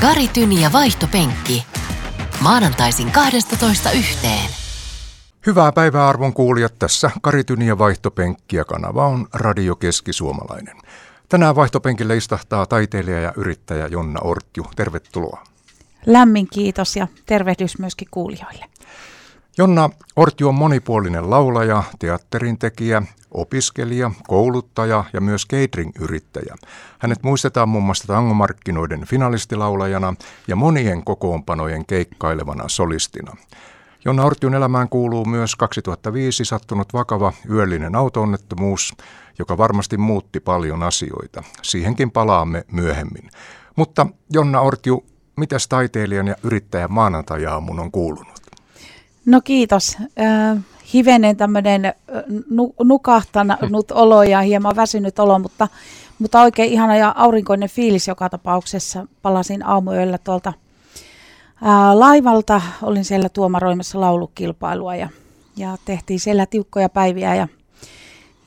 Kari Tyni ja vaihtopenkki. Maanantaisin 12 yhteen. Hyvää päivää arvon kuulijat. Tässä Kari Tyni ja vaihtopenkki ja kanava on Radio Keski-Suomalainen. Tänään vaihtopenkille istahtaa taiteilija ja yrittäjä Jonna Ortju. Tervetuloa. Lämmin kiitos ja tervehdys myöskin kuulijoille. Jonna Ortju on monipuolinen laulaja, teatterintekijä, opiskelija, kouluttaja ja myös catering-yrittäjä. Hänet muistetaan muun muassa tangomarkkinoiden finalistilaulajana ja monien kokoonpanojen keikkailevana solistina. Jonna Ortjun elämään kuuluu myös 2005 sattunut vakava yöllinen autoonnettomuus, joka varmasti muutti paljon asioita. Siihenkin palaamme myöhemmin. Mutta Jonna Ortju, mitäs taiteilijan ja yrittäjän maanantai on kuulunut? No kiitos. Äh, hivenen tämmöinen nu- nukahtanut olo ja hieman väsynyt olo, mutta, mutta oikein ihana ja aurinkoinen fiilis joka tapauksessa. Palasin aamuyöllä tuolta ää, laivalta, olin siellä tuomaroimassa laulukilpailua ja, ja tehtiin siellä tiukkoja päiviä ja,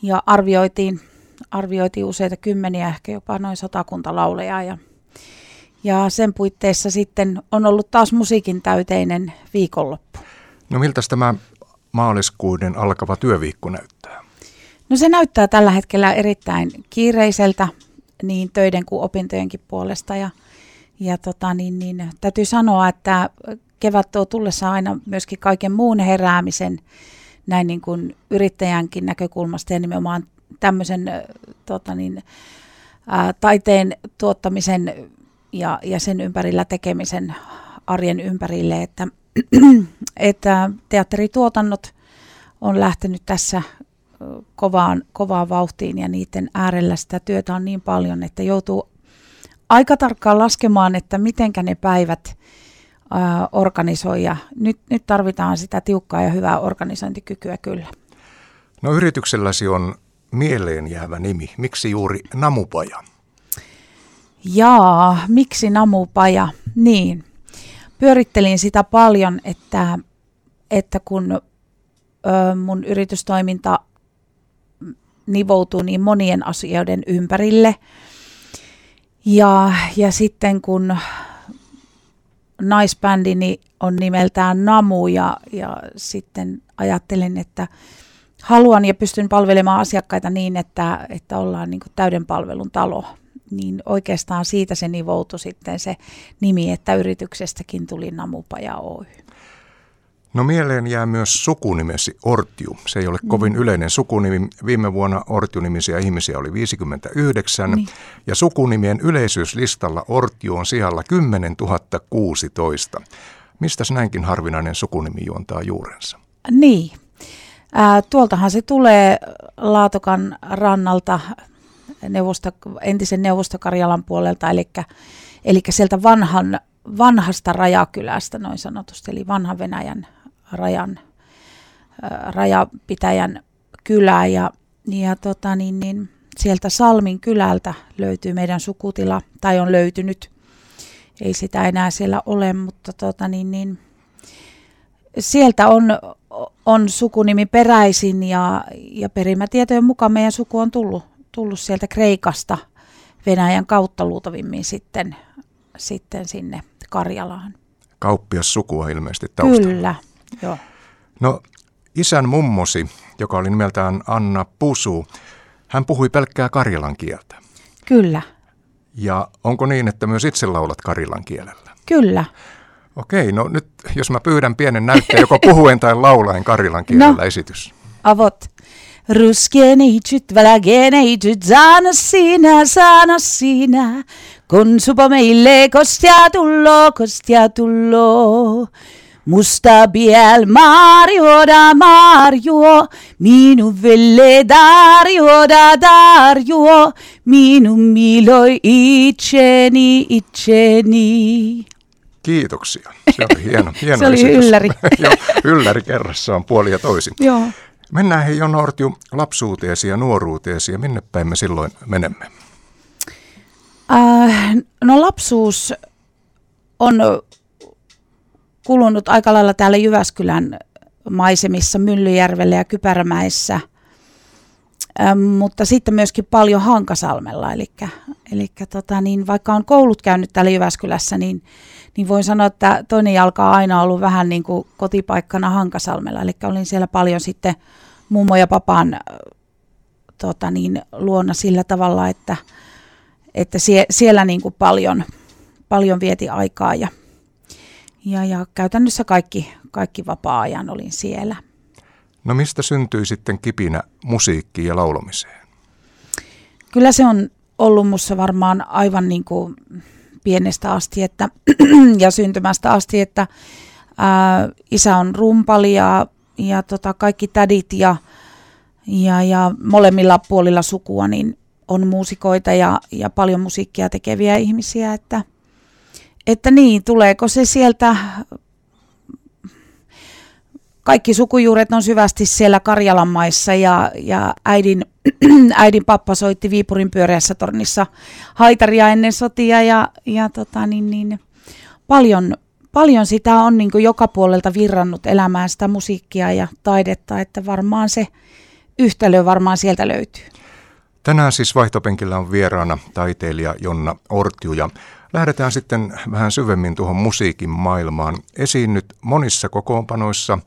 ja arvioitiin, arvioitiin useita kymmeniä, ehkä jopa noin satakunta laulejaa ja, ja sen puitteissa sitten on ollut taas musiikin täyteinen viikonloppu. No miltä tämä maaliskuuden alkava työviikko näyttää? No se näyttää tällä hetkellä erittäin kiireiseltä niin töiden kuin opintojenkin puolesta ja, ja tota, niin, niin, täytyy sanoa, että kevät tuo tullessa aina myöskin kaiken muun heräämisen näin niin kuin yrittäjänkin näkökulmasta ja nimenomaan tämmöisen tota niin, ää, taiteen tuottamisen ja, ja sen ympärillä tekemisen arjen ympärille, että että teatterituotannot on lähtenyt tässä kovaan, kovaan vauhtiin ja niiden äärellä sitä työtä on niin paljon, että joutuu aika tarkkaan laskemaan, että mitenkä ne päivät ää, organisoi ja nyt, nyt tarvitaan sitä tiukkaa ja hyvää organisointikykyä kyllä. No yritykselläsi on mieleen jäävä nimi. Miksi juuri Namupaja? Jaa, miksi Namupaja? Niin, pyörittelin sitä paljon, että, että kun ö, mun yritystoiminta nivoutuu niin monien asioiden ympärille, ja, ja sitten kun naisbändini on nimeltään Namu ja, ja sitten ajattelin, että haluan ja pystyn palvelemaan asiakkaita niin, että, että ollaan niin täyden palvelun talo niin oikeastaan siitä se nivoutui sitten se nimi, että yrityksestäkin tuli Namupaja Oy. No mieleen jää myös sukunimesi Ortju. Se ei ole mm. kovin yleinen sukunimi. Viime vuonna Ortju-nimisiä ihmisiä oli 59 niin. ja sukunimien yleisyyslistalla Ortju on sijalla 10 016. Mistä näinkin harvinainen sukunimi juontaa juurensa? Niin. Ää, tuoltahan se tulee Laatokan rannalta neuvosto, entisen neuvostokarjalan puolelta, eli, eli sieltä vanhan, vanhasta rajakylästä noin sanotusti, eli vanhan Venäjän rajan, rajapitäjän kylä ja, ja tota niin, niin, sieltä Salmin kylältä löytyy meidän sukutila, tai on löytynyt, ei sitä enää siellä ole, mutta tota niin, niin, sieltä on, on sukunimi peräisin ja, ja perimätietojen mukaan meidän suku on tullut tullut sieltä Kreikasta Venäjän kautta luultavimmin sitten, sitten sinne Karjalaan. Kauppias sukua ilmeisesti taustalla. Kyllä, joo. No isän mummosi, joka oli nimeltään Anna Pusu, hän puhui pelkkää karjalan kieltä. Kyllä. Ja onko niin, että myös itse laulat karjalan kielellä? Kyllä. Okei, no nyt jos mä pyydän pienen näytteen joko puhuen tai laulaen karjalan kielellä no, esitys. Avot. Ruskeneityt välägeneityt saana siinä, saana siinä. Kun supa meille kostia tullo, kostia tullo. Musta biel Mario da Mario, minu velle Dario da Dario, minu miloi itseni itseni. Kiitoksia. Se oli hieno, hieno Se oli esitys. ylläri. Joo, ylläri kerrassaan puoli ja toisin. Joo. Mennään hei Jon Ortju lapsuuteesi ja nuoruuteesi ja minne päin me silloin menemme? Äh, no lapsuus on kulunut aika lailla täällä Jyväskylän maisemissa Myllyjärvellä ja Kypärämäessä. Ähm, mutta sitten myöskin paljon Hankasalmella, eli, eli tota, niin vaikka on koulut käynyt täällä Jyväskylässä, niin, niin voin sanoa, että toinen jalka on aina ollut vähän niin kuin kotipaikkana Hankasalmella, eli olin siellä paljon sitten mummo ja papan tota niin, luona sillä tavalla, että, että sie, siellä niin kuin paljon, paljon vieti aikaa ja, ja, ja käytännössä kaikki, kaikki vapaa-ajan olin siellä. No mistä syntyi sitten kipinä musiikkiin ja laulamiseen? Kyllä se on ollut minussa varmaan aivan niin kuin pienestä asti että, ja syntymästä asti, että ää, isä on rumpali ja, ja tota, kaikki tädit ja, ja, ja molemmilla puolilla sukua niin on muusikoita ja, ja paljon musiikkia tekeviä ihmisiä, että, että niin, tuleeko se sieltä kaikki sukujuuret on syvästi siellä Karjalan maissa ja, ja äidin, äidin pappa soitti Viipurin pyöreässä tornissa haitaria ennen sotia ja, ja tota, niin, niin, paljon, paljon sitä on niin joka puolelta virrannut elämään sitä musiikkia ja taidetta, että varmaan se yhtälö varmaan sieltä löytyy. Tänään siis vaihtopenkillä on vieraana taiteilija Jonna Ortju ja lähdetään sitten vähän syvemmin tuohon musiikin maailmaan. Esiinnyt monissa kokoonpanoissa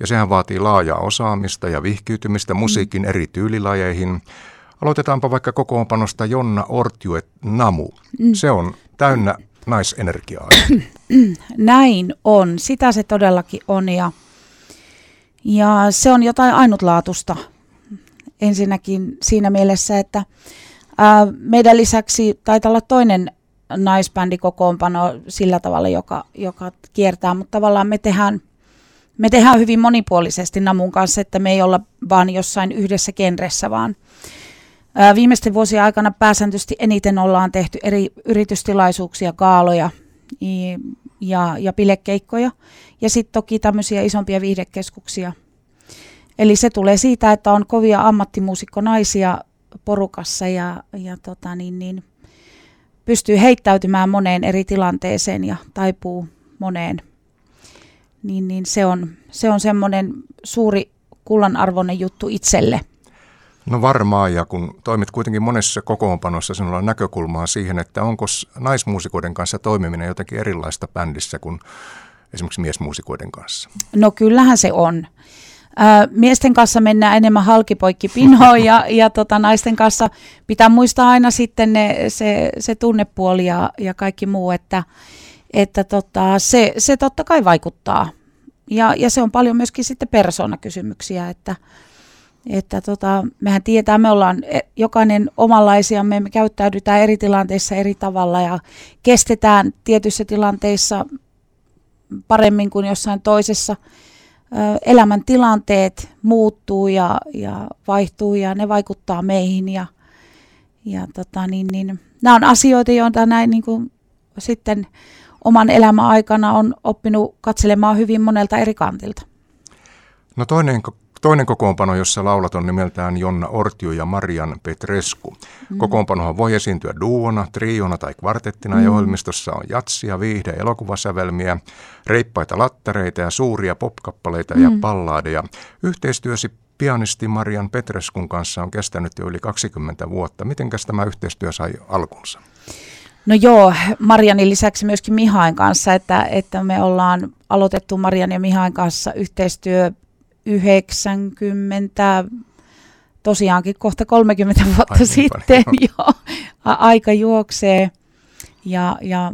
ja sehän vaatii laajaa osaamista ja vihkiytymistä musiikin eri tyylilajeihin. Aloitetaanpa vaikka kokoonpanosta Jonna Ortjuet Namu. Mm. Se on täynnä naisenergiaa. Näin on. Sitä se todellakin on ja, ja se on jotain ainutlaatusta ensinnäkin siinä mielessä, että ää, meidän lisäksi taitaa olla toinen naisbändikokoonpano sillä tavalla, joka, joka kiertää, mutta tavallaan me tehdään, me tehdään hyvin monipuolisesti Namun kanssa, että me ei olla vaan jossain yhdessä genressä, vaan viimeisten vuosien aikana pääsääntöisesti eniten ollaan tehty eri yritystilaisuuksia, kaaloja ja, ja pilekeikkoja ja sitten toki tämmöisiä isompia viihdekeskuksia – Eli se tulee siitä, että on kovia ammattimuusikkonaisia porukassa ja, ja tota niin, niin, pystyy heittäytymään moneen eri tilanteeseen ja taipuu moneen. Niin, niin se on, se on semmoinen suuri kullanarvoinen juttu itselle. No varmaan, ja kun toimit kuitenkin monessa kokoonpanossa, sinulla on näkökulmaa siihen, että onko naismuusikoiden kanssa toimiminen jotenkin erilaista bändissä kuin esimerkiksi miesmuusikoiden kanssa? No kyllähän se on miesten kanssa mennään enemmän halkipoikki pinhoon ja, ja tota, naisten kanssa pitää muistaa aina sitten ne, se, se tunnepuoli ja, ja kaikki muu, että, että tota, se, se totta kai vaikuttaa. Ja, ja se on paljon myöskin sitten persoonakysymyksiä, että, että tota, mehän tietää, me ollaan e, jokainen omanlaisia, me käyttäydytään eri tilanteissa eri tavalla ja kestetään tietyissä tilanteissa paremmin kuin jossain toisessa – elämäntilanteet muuttuu ja, ja vaihtuu ja ne vaikuttaa meihin ja, ja tota, niin, niin, nämä on asioita, joita näin niin kuin, sitten oman elämän aikana on oppinut katselemaan hyvin monelta eri kantilta. No toinen Toinen kokoonpano, jossa laulat on nimeltään Jonna Ortio ja Marian Petresku. Mm. Kokoonpanohan voi esiintyä duona, triona tai kvartettina mm. ja ohjelmistossa on jatsia, viihde, elokuvasävelmiä, reippaita lattareita ja suuria popkappaleita mm. ja pallaadeja. Yhteistyösi pianisti Marian Petreskun kanssa on kestänyt jo yli 20 vuotta. Mitenkäs tämä yhteistyö sai alkunsa? No joo, Marianin lisäksi myöskin Mihain kanssa, että, että me ollaan aloitettu Marian ja Mihain kanssa yhteistyö 90, tosiaankin kohta 30 vuotta Ai, niin sitten jo, aika juoksee ja, ja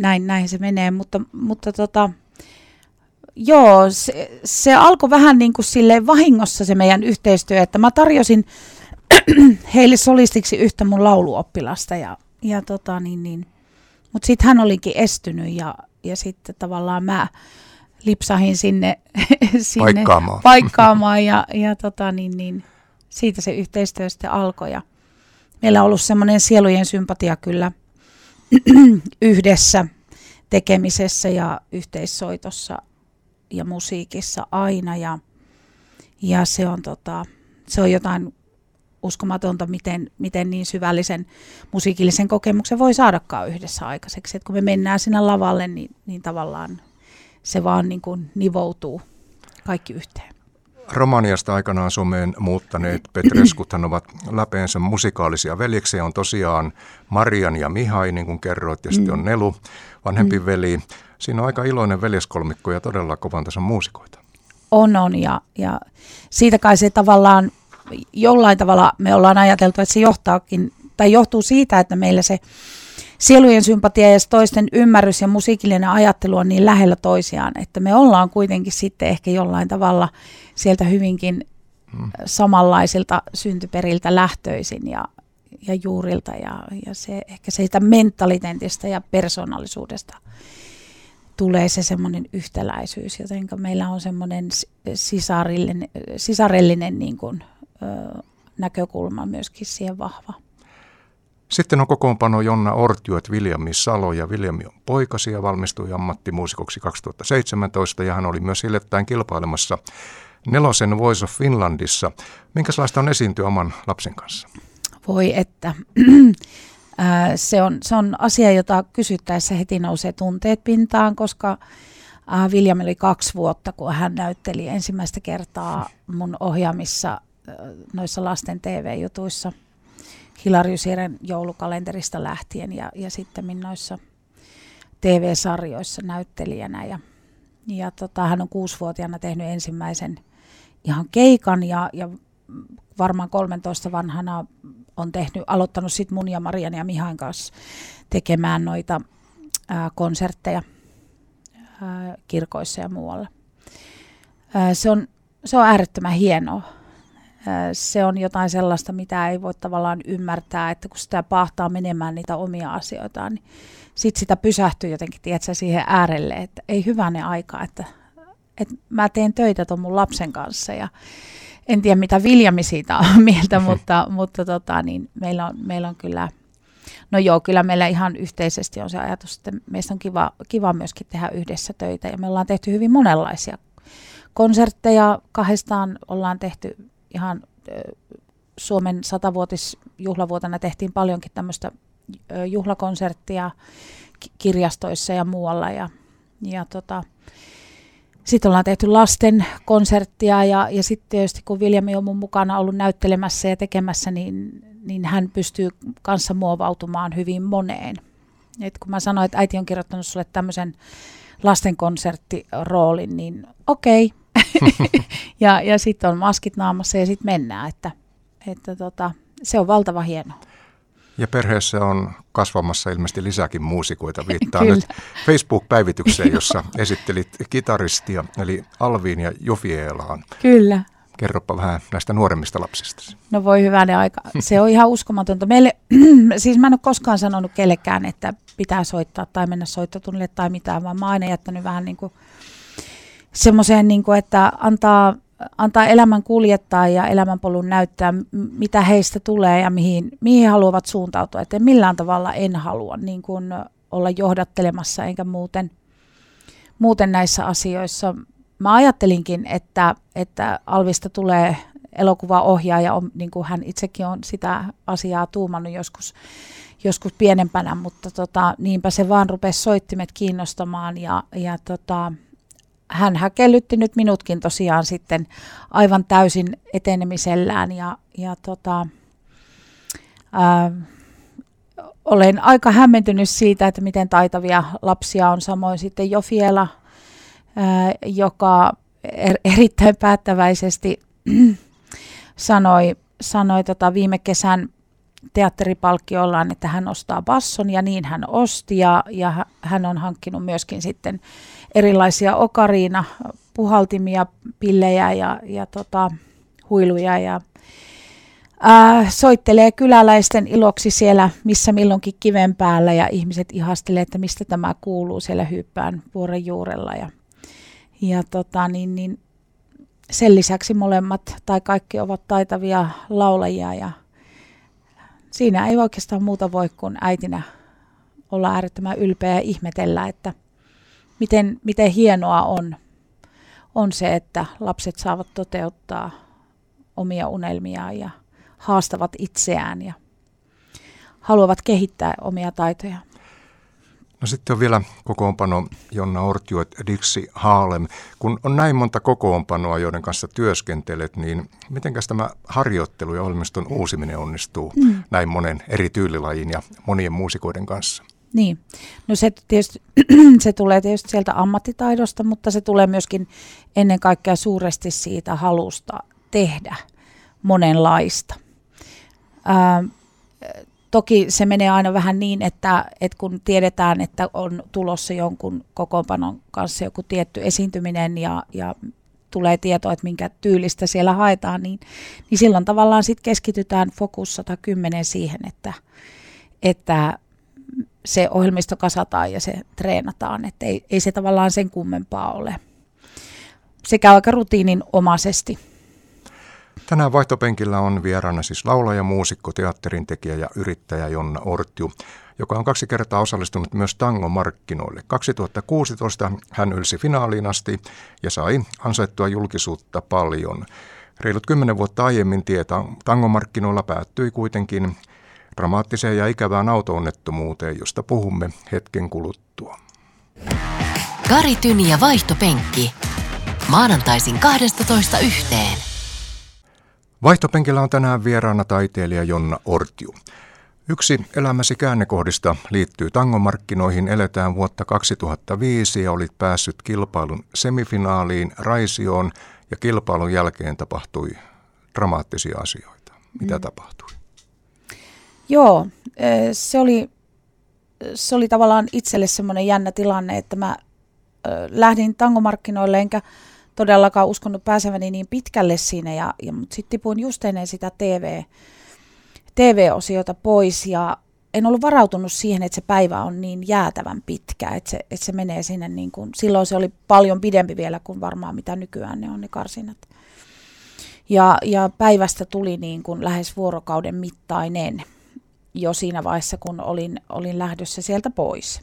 näin, näin se menee, mutta, mutta tota, joo, se, se alkoi vähän niin kuin sille vahingossa se meidän yhteistyö, että mä tarjosin heille solistiksi yhtä mun lauluoppilasta ja, ja tota niin, niin. mutta sitten hän olikin estynyt ja, ja sitten tavallaan mä lipsahin sinne, sinne paikkaamaan, paikkaamaan ja, ja tota, niin, niin, siitä se yhteistyö sitten alkoi. Ja meillä on ollut semmoinen sielujen sympatia kyllä yhdessä tekemisessä ja yhteissoitossa ja musiikissa aina ja, ja se, on tota, se on jotain uskomatonta, miten, miten niin syvällisen musiikillisen kokemuksen voi saadakaan yhdessä aikaiseksi. Et kun me mennään sinne lavalle, niin, niin tavallaan se vaan niin kuin nivoutuu kaikki yhteen. Romaniasta aikanaan Suomeen muuttaneet Petreskuthan ovat läpeensä musikaalisia veljeksiä. On tosiaan Marian ja Mihai, niin kuin kerroit, ja mm. sitten on Nelu, vanhempi mm. veli. Siinä on aika iloinen veljeskolmikko ja todella kovan tason muusikoita. On, on. Ja, ja siitä kai se tavallaan, jollain tavalla me ollaan ajateltu, että se johtaakin, tai johtuu siitä, että meillä se sielujen sympatia ja toisten ymmärrys ja musiikillinen ajattelu on niin lähellä toisiaan, että me ollaan kuitenkin sitten ehkä jollain tavalla sieltä hyvinkin hmm. samanlaisilta syntyperiltä lähtöisin ja, ja juurilta ja, ja se ehkä siitä mentaliteetista ja persoonallisuudesta tulee se semmoinen yhtäläisyys, joten meillä on semmoinen sisarillinen, sisarellinen niin kuin, näkökulma myöskin siihen vahva. Sitten on kokoonpano Jonna Ortjuet, Viljami Salo ja Viljami on poikasi ja valmistui ammattimuusikoksi 2017 ja hän oli myös hiljattain kilpailemassa Nelosen Voice of Finlandissa. Minkälaista on esiintyä oman lapsen kanssa? Voi että. se, on, se on asia, jota kysyttäessä heti nousee tunteet pintaan, koska William oli kaksi vuotta, kun hän näytteli ensimmäistä kertaa mun ohjaamissa noissa lasten TV-jutuissa – Hilarius joulukalenterista lähtien ja, ja sitten noissa TV-sarjoissa näyttelijänä. Ja, ja tota, hän on kuusivuotiaana tehnyt ensimmäisen ihan keikan ja, ja varmaan 13 vanhana on tehnyt, aloittanut sitten mun ja Marian ja Mihain kanssa tekemään noita ää, konsertteja ää, kirkoissa ja muualla. Ää, se, on, se on äärettömän hienoa se on jotain sellaista, mitä ei voi tavallaan ymmärtää, että kun sitä pahtaa menemään niitä omia asioitaan, niin sitten sitä pysähtyy jotenkin, tiedätkö, siihen äärelle, että ei hyvänä aika, että, että mä teen töitä tuon mun lapsen kanssa ja en tiedä mitä Viljami siitä on mieltä, mutta, mutta tota, niin meillä, on, meillä on kyllä, no joo, kyllä meillä ihan yhteisesti on se ajatus, että meistä on kiva, kiva myöskin tehdä yhdessä töitä ja me ollaan tehty hyvin monenlaisia konsertteja, kahdestaan ollaan tehty ihan Suomen satavuotisjuhlavuotena tehtiin paljonkin tämmöistä juhlakonserttia kirjastoissa ja muualla. Ja, ja tota, sitten ollaan tehty lasten konserttia ja, ja sitten tietysti kun Viljami on mun mukana ollut näyttelemässä ja tekemässä, niin, niin hän pystyy kanssa muovautumaan hyvin moneen. Et kun mä sanoin, että äiti on kirjoittanut sulle tämmöisen lastenkonserttiroolin, niin okei, okay, ja ja sitten on maskit naamassa ja sitten mennään, että, että tota, se on valtava hieno. Ja perheessä on kasvamassa ilmeisesti lisääkin muusikoita. Viittaan nyt Facebook-päivitykseen, jossa esittelit kitaristia, eli Alviin ja Jofielaan. Kyllä. Kerropa vähän näistä nuoremmista lapsista. No voi hyvänä aika. Se on ihan uskomatonta. Meille, siis mä en ole koskaan sanonut kellekään, että pitää soittaa tai mennä soittotunnille tai mitään, vaan mä oon aina jättänyt vähän niin kuin semmoiseen, niin kuin, että antaa, antaa elämän kuljettaa ja elämänpolun näyttää, mitä heistä tulee ja mihin, mihin haluavat suuntautua. Että millään tavalla en halua niin kuin olla johdattelemassa enkä muuten, muuten näissä asioissa. Mä ajattelinkin, että, että Alvista tulee elokuvaohjaaja, on, niin kuin hän itsekin on sitä asiaa tuumannut joskus, joskus pienempänä, mutta tota, niinpä se vaan rupesi soittimet kiinnostamaan ja, ja tota, hän häkellytti nyt minutkin tosiaan sitten aivan täysin etenemisellään ja, ja tota, ää, olen aika hämmentynyt siitä, että miten taitavia lapsia on. Samoin sitten Jofiela, ää, joka er, erittäin päättäväisesti sanoi, sanoi tota viime kesän teatteripalkkiollaan, että hän ostaa basson ja niin hän osti ja, ja hän on hankkinut myöskin sitten erilaisia okariina, puhaltimia, pillejä ja, ja tota, huiluja ja ää, soittelee kyläläisten iloksi siellä missä milloinkin kiven päällä ja ihmiset ihastelee, että mistä tämä kuuluu siellä hyppään vuoren juurella ja, ja tota, niin, niin, sen lisäksi molemmat tai kaikki ovat taitavia laulajia ja siinä ei oikeastaan muuta voi kuin äitinä olla äärettömän ylpeä ja ihmetellä, että miten, miten hienoa on, on se, että lapset saavat toteuttaa omia unelmiaan ja haastavat itseään ja haluavat kehittää omia taitoja. No sitten on vielä kokoonpano Jonna Ortio, Dixi Haalem. Kun on näin monta kokoonpanoa, joiden kanssa työskentelet, niin miten tämä harjoittelu ja ohjelmiston uusiminen onnistuu mm. näin monen eri tyylilajin ja monien muusikoiden kanssa? Niin, no se, tietysti, se tulee tietysti sieltä ammattitaidosta, mutta se tulee myöskin ennen kaikkea suuresti siitä halusta tehdä monenlaista. Ää, toki se menee aina vähän niin, että, että kun tiedetään, että on tulossa jonkun kokoonpanon kanssa joku tietty esiintyminen ja, ja tulee tietoa, että minkä tyylistä siellä haetaan, niin, niin silloin tavallaan sitten keskitytään fokus 110 siihen, että, että se ohjelmisto kasataan ja se treenataan, että ei, ei se tavallaan sen kummempaa ole. Se käy aika rutiininomaisesti. Tänään vaihtopenkillä on vieraana siis laulaja, muusikko, teatterin tekijä ja yrittäjä Jonna Ortju, joka on kaksi kertaa osallistunut myös tangomarkkinoille. 2016 hän ylsi finaaliin asti ja sai ansaittua julkisuutta paljon. Reilut kymmenen vuotta aiemmin tie tangomarkkinoilla päättyi kuitenkin dramaattiseen ja ikävään autoonnettomuuteen, josta puhumme hetken kuluttua. Kari Tyni ja vaihtopenkki. Maanantaisin 12 yhteen. Vaihtopenkillä on tänään vieraana taiteilija Jonna Ortju. Yksi elämäsi käännekohdista liittyy tangomarkkinoihin. Eletään vuotta 2005 ja olit päässyt kilpailun semifinaaliin Raisioon ja kilpailun jälkeen tapahtui dramaattisia asioita. Mitä mm. tapahtui? Joo, se oli, se oli tavallaan itselle semmoinen jännä tilanne, että mä lähdin tangomarkkinoille enkä todellakaan uskonut pääseväni niin pitkälle siinä, ja, ja, mutta sitten tipuin just ennen sitä TV, TV-osiota pois ja en ollut varautunut siihen, että se päivä on niin jäätävän pitkä, että se, että se menee sinne niin kuin, silloin se oli paljon pidempi vielä kuin varmaan mitä nykyään ne on ne karsinat. Ja, ja päivästä tuli niin kuin lähes vuorokauden mittainen jo siinä vaiheessa, kun olin, olin lähdössä sieltä pois.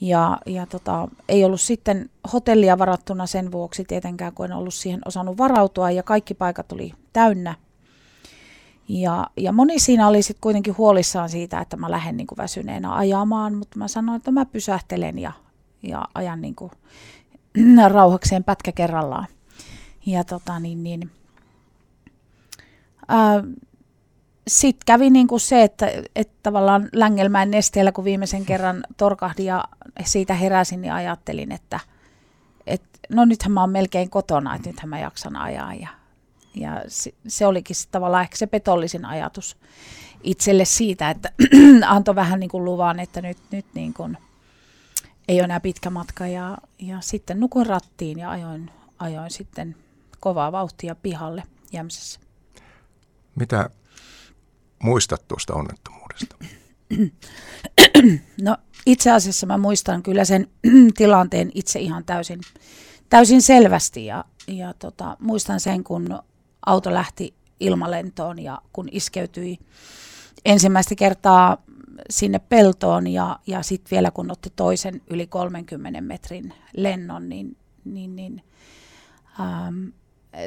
Ja, ja tota, ei ollut sitten hotellia varattuna sen vuoksi tietenkään, kun en ollut siihen osannut varautua ja kaikki paikat oli täynnä. Ja, ja moni siinä oli sitten kuitenkin huolissaan siitä, että mä lähden niin kuin väsyneenä ajamaan, mutta mä sanoin, että mä pysähtelen ja, ja ajan niin kuin rauhakseen pätkä kerrallaan. Ja tota, niin, niin, ää, sitten kävi niin kuin se, että, että tavallaan Längelmäen nesteellä, kun viimeisen kerran torkahdin ja siitä heräsin, niin ajattelin, että, että no nythän mä oon melkein kotona, että nythän mä jaksan ajaa. Ja, ja se, se olikin tavallaan ehkä se petollisin ajatus itselle siitä, että antoi vähän niin kuin luvan, että nyt, nyt niin kuin ei ole enää pitkä matka. Ja, ja sitten nukuin rattiin ja ajoin, ajoin sitten kovaa vauhtia pihalle Jämsässä. Mitä muistat tuosta onnettomuudesta? No itse asiassa mä muistan kyllä sen tilanteen itse ihan täysin, täysin selvästi ja, ja tota, muistan sen, kun auto lähti ilmalentoon ja kun iskeytyi ensimmäistä kertaa sinne peltoon ja, ja sitten vielä kun otti toisen yli 30 metrin lennon, niin, niin, niin ähm,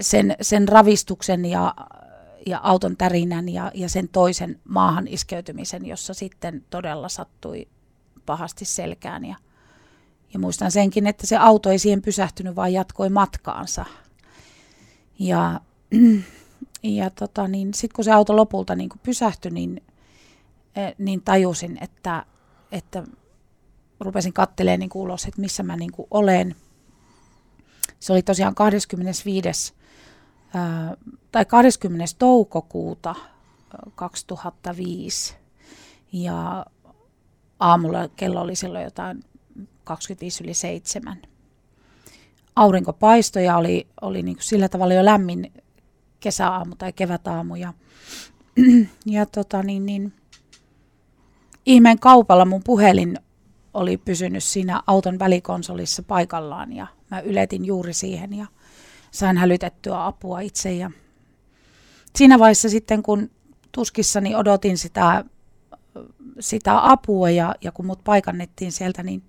sen, sen ravistuksen ja ja auton tärinän ja, ja sen toisen maahan iskeytymisen, jossa sitten todella sattui pahasti selkään. Ja, ja muistan senkin, että se auto ei siihen pysähtynyt, vaan jatkoi matkaansa. Ja, ja tota, niin sitten kun se auto lopulta niin kuin pysähtyi, niin, eh, niin tajusin, että, että rupesin katselemaan niin ulos, että missä mä niin olen. Se oli tosiaan 25 tai 20. toukokuuta 2005 ja aamulla kello oli silloin jotain 25 yli 7. Aurinko paistoi ja oli, oli niin kuin sillä tavalla jo lämmin kesäaamu tai kevätaamu ja, ja tota niin, niin, ihmeen kaupalla mun puhelin oli pysynyt siinä auton välikonsolissa paikallaan ja mä yletin juuri siihen ja sain hälytettyä apua itse. Ja siinä vaiheessa sitten, kun tuskissani odotin sitä, sitä apua ja, ja kun mut paikannettiin sieltä, niin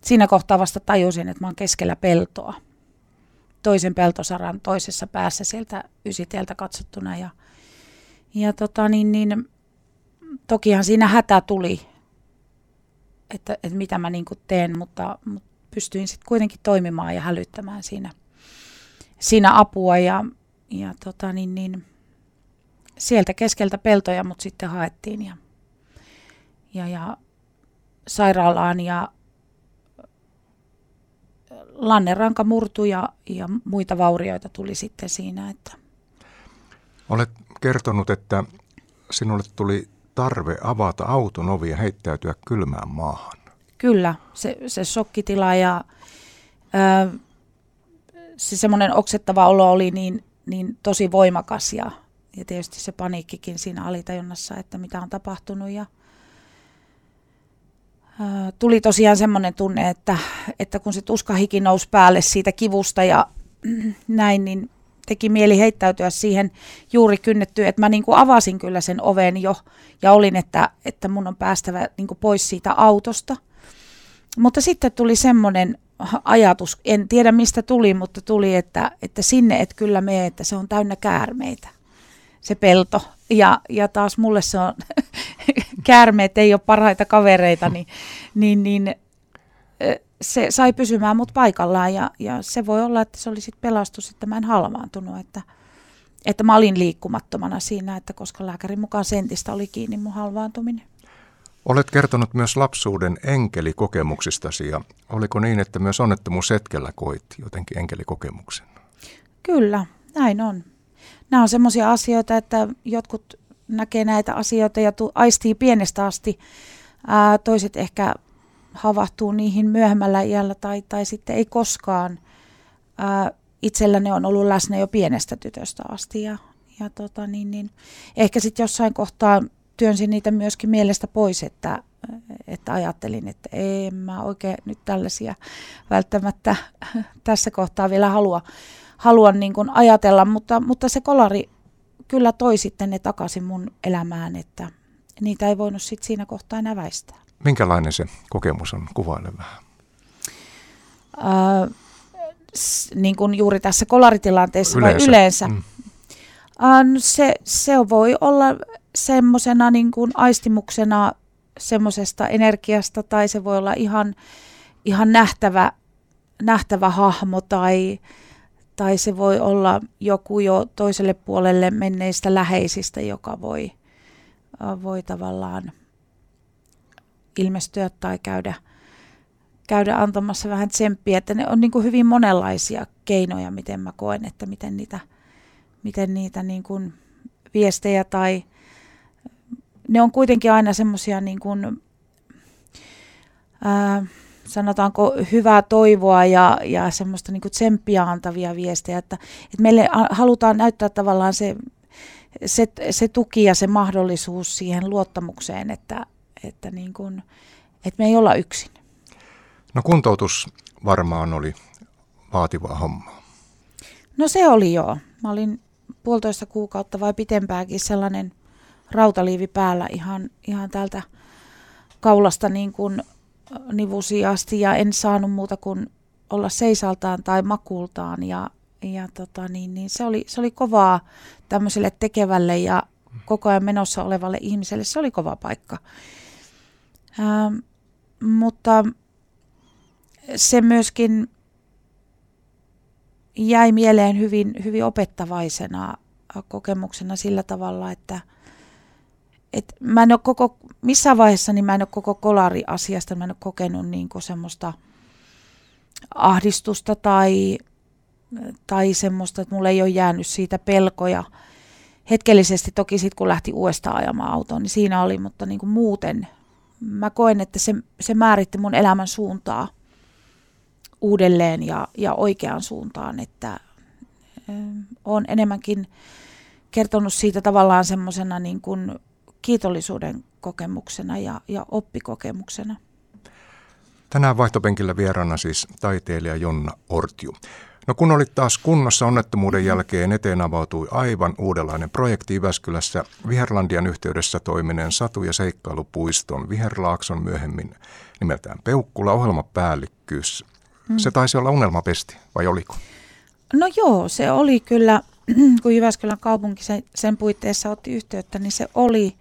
siinä kohtaa vasta tajusin, että mä oon keskellä peltoa. Toisen peltosaran toisessa päässä sieltä ysitieltä katsottuna. Ja, ja tota niin, niin, tokihan siinä hätä tuli että, että mitä mä niin teen, mutta, mutta pystyin sitten kuitenkin toimimaan ja hälyttämään siinä, siinä apua ja, ja tota niin, niin, sieltä keskeltä peltoja mut sitten haettiin ja, ja, ja sairaalaan ja lanneranka murtui ja, ja muita vaurioita tuli sitten siinä. Että. Olet kertonut, että sinulle tuli tarve avata auton ovi ja heittäytyä kylmään maahan. Kyllä, se, se shokkitila ja ö, se semmoinen oksettava olo oli niin, niin tosi voimakas ja, ja tietysti se paniikkikin siinä alitajunnassa, että mitä on tapahtunut ja tuli tosiaan semmoinen tunne, että, että kun se tuskahiki nousi päälle siitä kivusta ja näin, niin teki mieli heittäytyä siihen juuri kynnettyyn, että mä niin kuin avasin kyllä sen oven jo ja olin, että, että mun on päästävä niin kuin pois siitä autosta. Mutta sitten tuli semmoinen ajatus, en tiedä mistä tuli, mutta tuli, että, että sinne et kyllä mene, että se on täynnä käärmeitä, se pelto. Ja, ja taas mulle se on, käärmeet ei ole parhaita kavereita, niin, niin, niin se sai pysymään mut paikallaan ja, ja se voi olla, että se oli sitten pelastus, että mä en halvaantunut, että, että mä olin liikkumattomana siinä, että koska lääkärin mukaan sentistä oli kiinni mun halvaantuminen. Olet kertonut myös lapsuuden enkelikokemuksistasi ja oliko niin, että myös onnettomuushetkellä koit jotenkin enkelikokemuksen? Kyllä, näin on. Nämä on semmoisia asioita, että jotkut näkee näitä asioita ja tu- aistii pienestä asti. Ää, toiset ehkä havahtuu niihin myöhemmällä iällä tai, tai sitten ei koskaan. Ää, itselläni on ollut läsnä jo pienestä tytöstä asti ja, ja tota, niin, niin, ehkä sitten jossain kohtaa työnsin niitä myöskin mielestä pois, että, että ajattelin, että en mä oikein nyt tällaisia välttämättä tässä kohtaa vielä halua, halua niin kuin ajatella, mutta, mutta se kolari kyllä toi sitten ne takaisin mun elämään, että niitä ei voinut sitten siinä kohtaa enää väistää. Minkälainen se kokemus on? Kuvaile vähän. Äh, niin kuin juuri tässä kolaritilanteessa yleensä. vai yleensä? Mm. Äh, se, se voi olla semmoisena niin kuin aistimuksena semmoisesta energiasta tai se voi olla ihan, ihan nähtävä, nähtävä hahmo tai, tai se voi olla joku jo toiselle puolelle menneistä läheisistä, joka voi, voi tavallaan ilmestyä tai käydä, käydä antamassa vähän tsemppiä. Että ne on niin kuin hyvin monenlaisia keinoja, miten mä koen, että miten niitä, miten niitä niin kuin viestejä tai ne on kuitenkin aina semmoisia niin kuin, ää, sanotaanko hyvää toivoa ja, ja semmoista niin kuin tsemppiä antavia viestejä, että, että meille halutaan näyttää tavallaan se, se, se tuki ja se mahdollisuus siihen luottamukseen, että, että, niin kuin, että me ei olla yksin. No kuntoutus varmaan oli vaativaa hommaa. No se oli joo. Mä olin puolitoista kuukautta vai pitempääkin sellainen rautaliivi päällä ihan, ihan täältä kaulasta niin kuin nivusi asti ja en saanut muuta kuin olla seisaltaan tai makultaan ja, ja tota niin, niin se, oli, se oli kovaa tämmöiselle tekevälle ja koko ajan menossa olevalle ihmiselle. Se oli kova paikka. Ähm, mutta se myöskin jäi mieleen hyvin, hyvin opettavaisena kokemuksena sillä tavalla, että et mä en ole koko, missään vaiheessa niin mä en ole koko kolari-asiasta, mä en ole kokenut niin semmoista ahdistusta tai, tai semmoista, että mulle ei ole jäänyt siitä pelkoja. Hetkellisesti toki sitten kun lähti uudestaan ajamaan autoon, niin siinä oli, mutta niin kuin muuten mä koen, että se, se määritti mun elämän suuntaa uudelleen ja, ja oikeaan suuntaan, että ö, on enemmänkin kertonut siitä tavallaan semmoisena niin kuin kiitollisuuden kokemuksena ja, ja oppikokemuksena. Tänään vaihtopenkillä vieraana siis taiteilija Jonna Ortju. No kun olit taas kunnossa onnettomuuden jälkeen, eteen avautui aivan uudenlainen projekti Iväskylässä Viherlandian yhteydessä toimineen satu- ja seikkailupuiston Viherlaakson myöhemmin nimeltään Peukkula ohjelmapäällikkyys. Hmm. Se taisi olla unelmapesti, vai oliko? No joo, se oli kyllä, kun Jyväskylän kaupunki sen, sen puitteissa otti yhteyttä, niin se oli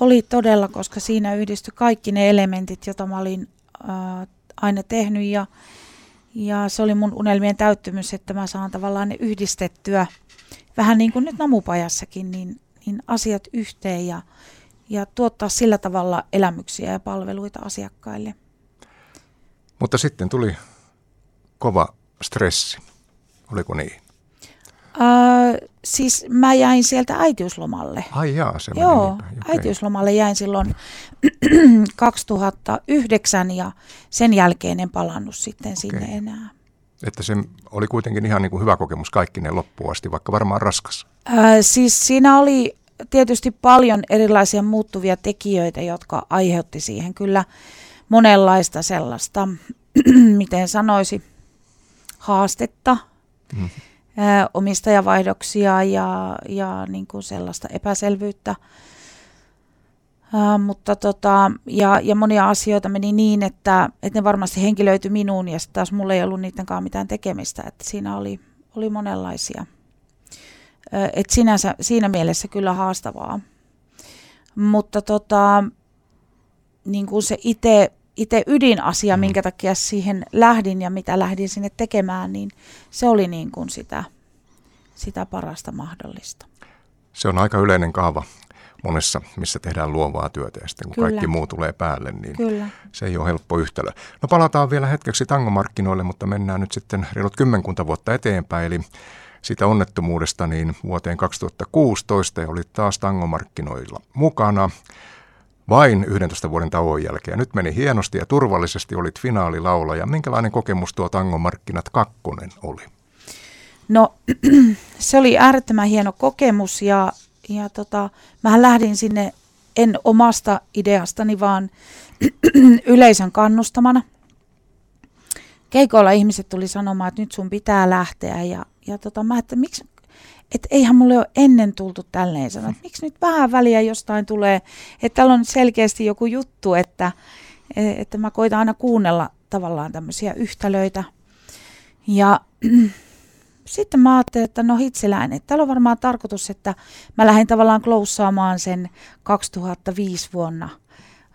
Oli todella, koska siinä yhdistyi kaikki ne elementit, joita mä olin äh, aina tehnyt ja, ja se oli mun unelmien täyttymys, että mä saan tavallaan ne yhdistettyä vähän niin kuin nyt namupajassakin, niin, niin asiat yhteen ja, ja tuottaa sillä tavalla elämyksiä ja palveluita asiakkaille. Mutta sitten tuli kova stressi, oliko niin? Äh, siis mä jäin sieltä äitiyslomalle. Ai jaa, se Joo, niin äitiyslomalle jäin silloin 2009 ja sen jälkeen en palannut sitten sinne okay. enää. Että se oli kuitenkin ihan niin kuin hyvä kokemus kaikki ne loppuun asti, vaikka varmaan raskas. Äh, siis siinä oli tietysti paljon erilaisia muuttuvia tekijöitä, jotka aiheutti siihen kyllä monenlaista sellaista, miten sanoisi, haastetta. Mm omistajavaihdoksia ja, ja niin kuin sellaista epäselvyyttä. Ää, mutta tota, ja, ja monia asioita meni niin, että, että ne varmasti henkilöity minuun ja sitten taas mulla ei ollut niiden kanssa mitään tekemistä. Että siinä oli, oli monenlaisia. Et sinänsä, siinä mielessä kyllä haastavaa. Mutta tota, niin kuin se itse itse ydinasia, mm. minkä takia siihen lähdin ja mitä lähdin sinne tekemään, niin se oli niin kuin sitä, sitä parasta mahdollista. Se on aika yleinen kaava monessa, missä tehdään luovaa työtä ja sitten kun Kyllä. kaikki muu tulee päälle, niin Kyllä. se ei ole helppo yhtälö. No palataan vielä hetkeksi tangomarkkinoille, mutta mennään nyt sitten reilut kymmenkunta vuotta eteenpäin, eli sitä onnettomuudesta niin vuoteen 2016 ja olit taas tangomarkkinoilla mukana vain 11 vuoden tauon jälkeen. Nyt meni hienosti ja turvallisesti, olit finaalilaulaja. Minkälainen kokemus tuo Tangon markkinat kakkonen oli? No se oli äärettömän hieno kokemus ja, ja tota, mähän lähdin sinne en omasta ideastani, vaan yleisön kannustamana. Keikoilla ihmiset tuli sanomaan, että nyt sun pitää lähteä ja, ja tota, mä että miksi, että eihän mulle ole ennen tultu tälleen sanoa, että miksi nyt vähän väliä jostain tulee, että täällä on selkeästi joku juttu, että, että mä koitan aina kuunnella tavallaan tämmöisiä yhtälöitä. Ja sitten mä ajattelin, että no hitseläinen, että täällä on varmaan tarkoitus, että mä lähdin tavallaan kloussaamaan sen 2005 vuonna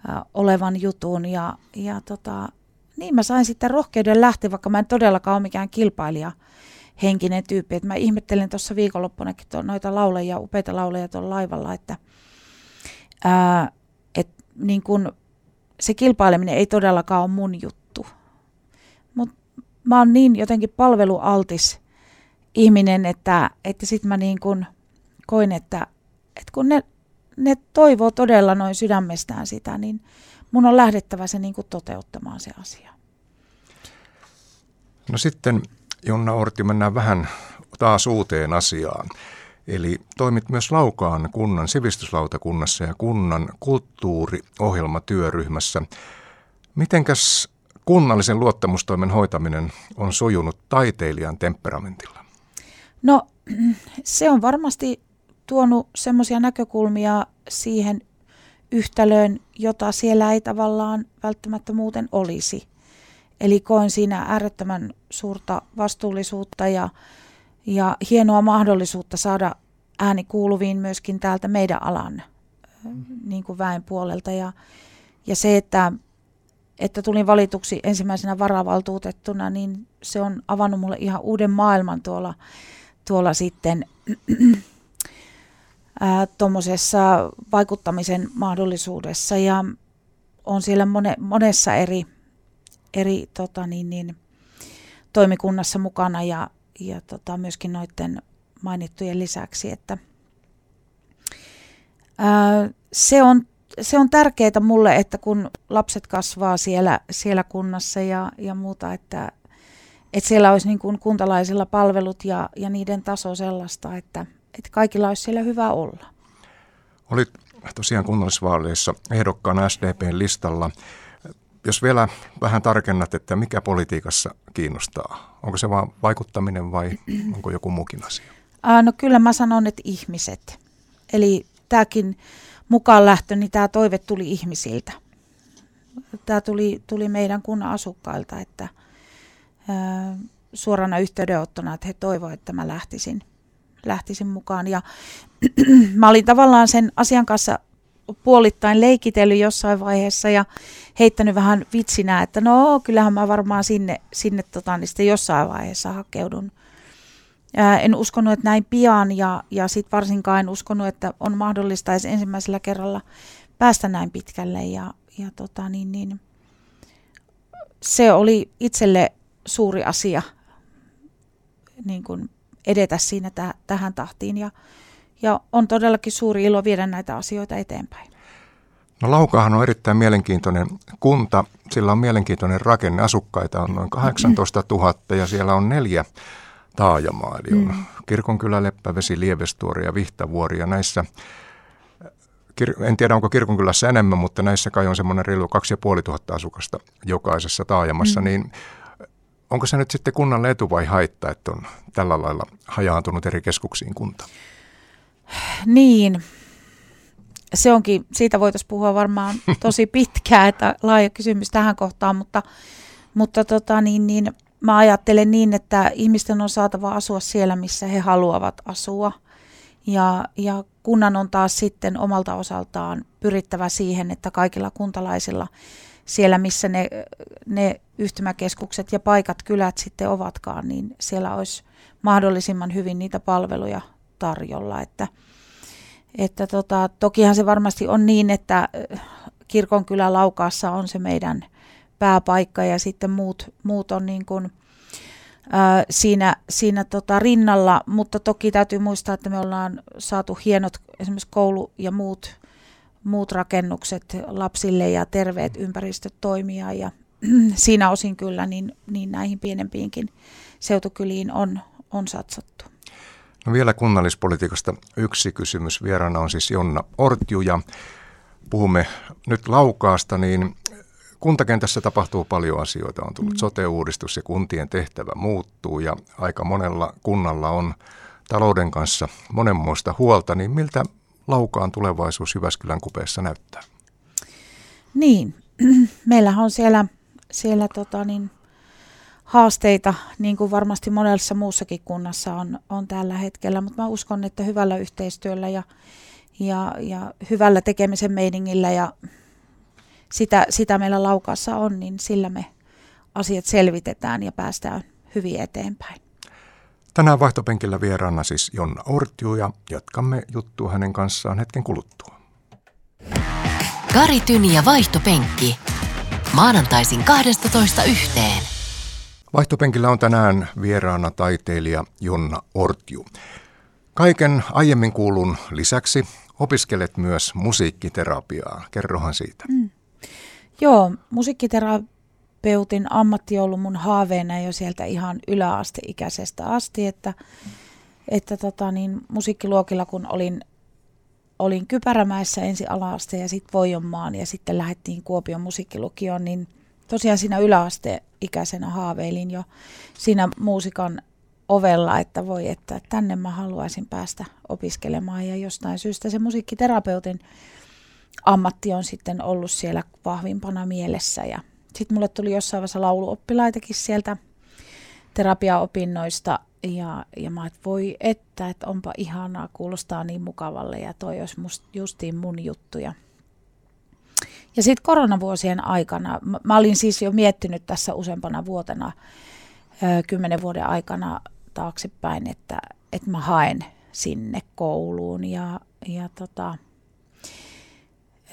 äh, olevan jutun. Ja, ja tota, niin mä sain sitten rohkeuden lähteä, vaikka mä en todellakaan ole mikään kilpailija henkinen tyyppi. Et mä ihmettelen tuossa viikonloppunakin tuon, noita laulajia, upeita laulajia tuolla laivalla, että ää, et niin kun, se kilpaileminen ei todellakaan ole mun juttu. Mutta mä oon niin jotenkin palvelualtis ihminen, että, että sitten mä niin kun koin, että, että kun ne, ne toivoo todella noin sydämestään sitä, niin mun on lähdettävä se niin kuin toteuttamaan se asia. No sitten Jonna Orti, mennään vähän taas uuteen asiaan. Eli toimit myös Laukaan kunnan sivistyslautakunnassa ja kunnan kulttuuriohjelmatyöryhmässä. Mitenkäs kunnallisen luottamustoimen hoitaminen on sujunut taiteilijan temperamentilla? No se on varmasti tuonut semmoisia näkökulmia siihen yhtälöön, jota siellä ei tavallaan välttämättä muuten olisi. Eli koen siinä äärettömän suurta vastuullisuutta ja, ja hienoa mahdollisuutta saada ääni kuuluviin myöskin täältä meidän alan niin kuin väen puolelta. Ja, ja se, että, että tulin valituksi ensimmäisenä varavaltuutettuna, niin se on avannut mulle ihan uuden maailman tuolla, tuolla sitten tuommoisessa vaikuttamisen mahdollisuudessa ja on siellä mone, monessa eri eri tota, niin, niin, toimikunnassa mukana ja, ja tota, myöskin noiden mainittujen lisäksi, että ää, se on se on tärkeää mulle, että kun lapset kasvaa siellä, siellä kunnassa ja, ja muuta, että, että siellä olisi niin kuin kuntalaisilla palvelut ja, ja niiden taso sellaista, että, että kaikilla olisi siellä hyvä olla. Olit tosiaan kunnallisvaaleissa ehdokkaana SDPn listalla. Jos vielä vähän tarkennat, että mikä politiikassa kiinnostaa? Onko se vain vaikuttaminen vai onko joku muukin asia? No kyllä mä sanon, että ihmiset. Eli tämäkin mukaan lähtö, niin tämä toive tuli ihmisiltä. Tämä tuli, tuli meidän kunnan asukkailta, että ää, suorana yhteydenottona, että he toivoivat, että mä lähtisin, lähtisin mukaan. Ja mä olin tavallaan sen asian kanssa puolittain leikitellyt jossain vaiheessa ja heittänyt vähän vitsinä, että no kyllähän mä varmaan sinne, sinne tota, niin sitten jossain vaiheessa hakeudun. Ää, en uskonut, että näin pian ja, ja sitten varsinkaan en uskonut, että on mahdollista edes ensimmäisellä kerralla päästä näin pitkälle ja, ja tota, niin, niin, se oli itselle suuri asia niin kuin edetä siinä täh- tähän tahtiin ja, ja on todellakin suuri ilo viedä näitä asioita eteenpäin. No Laukaahan on erittäin mielenkiintoinen kunta. Sillä on mielenkiintoinen rakenne. Asukkaita on noin 18 000 ja siellä on neljä taajamaa. Eli on mm. Kirkonkylä, Leppävesi, Lievestuori ja Vihtavuori. Ja näissä, en tiedä onko Kirkonkylässä enemmän, mutta näissä kai on semmoinen reilu 2500 asukasta jokaisessa taajamassa. Mm. Niin onko se nyt sitten kunnalle etu vai haitta, että on tällä lailla hajaantunut eri keskuksiin kunta? Niin, se onkin, siitä voitaisiin puhua varmaan tosi pitkään, että laaja kysymys tähän kohtaan, mutta, mutta tota, niin, niin, mä ajattelen niin, että ihmisten on saatava asua siellä, missä he haluavat asua. Ja, ja kunnan on taas sitten omalta osaltaan pyrittävä siihen, että kaikilla kuntalaisilla siellä, missä ne, ne yhtymäkeskukset ja paikat, kylät sitten ovatkaan, niin siellä olisi mahdollisimman hyvin niitä palveluja tarjolla. Että, että tota, tokihan se varmasti on niin, että kirkonkylä Laukaassa on se meidän pääpaikka ja sitten muut, muut on niin kuin, ää, siinä, siinä tota rinnalla, mutta toki täytyy muistaa, että me ollaan saatu hienot esimerkiksi koulu ja muut, muut rakennukset lapsille ja terveet ympäristöt toimia ja siinä osin kyllä niin, niin näihin pienempiinkin seutukyliin on, on satsattu. No vielä kunnallispolitiikasta yksi kysymys. Vieraana on siis Jonna Ortju ja puhumme nyt Laukaasta, niin kuntakentässä tapahtuu paljon asioita. On tullut mm. sote-uudistus ja kuntien tehtävä muuttuu ja aika monella kunnalla on talouden kanssa monenmoista huolta. Niin miltä Laukaan tulevaisuus Jyväskylän kupeessa näyttää? Niin, meillähän on siellä, siellä tota niin, haasteita, niin kuin varmasti monessa muussakin kunnassa on, on tällä hetkellä, mutta mä uskon, että hyvällä yhteistyöllä ja, ja, ja hyvällä tekemisen meiningillä ja sitä, sitä meillä laukassa on, niin sillä me asiat selvitetään ja päästään hyvin eteenpäin. Tänään vaihtopenkillä vieraana siis Jonna Ortju ja jatkamme juttua hänen kanssaan hetken kuluttua. Kari Tyni ja vaihtopenkki. Maanantaisin 12 yhteen. Vaihtopenkillä on tänään vieraana taiteilija Jonna Ortju. Kaiken aiemmin kuulun lisäksi opiskelet myös musiikkiterapiaa. Kerrohan siitä. Mm. Joo, musiikkiterapeutin ammatti on ollut mun haaveena jo sieltä ihan yläasteikäisestä asti, että, että tota niin, musiikkiluokilla kun olin, olin Kypärämäessä ensi ala-aste ja sitten Voijonmaan ja sitten lähdettiin Kuopion musiikkilukioon, niin tosiaan siinä yläasteikäisenä haaveilin jo siinä muusikan ovella, että voi, että tänne mä haluaisin päästä opiskelemaan. Ja jostain syystä se musiikkiterapeutin ammatti on sitten ollut siellä vahvimpana mielessä. Ja sitten mulle tuli jossain vaiheessa lauluoppilaitakin sieltä terapiaopinnoista. Ja, ja mä että voi että, että onpa ihanaa, kuulostaa niin mukavalle. Ja toi olisi must, justiin mun juttuja. Ja sitten koronavuosien aikana, mä, olin siis jo miettinyt tässä useampana vuotena, kymmenen vuoden aikana taaksepäin, että, että mä haen sinne kouluun ja, ja tota,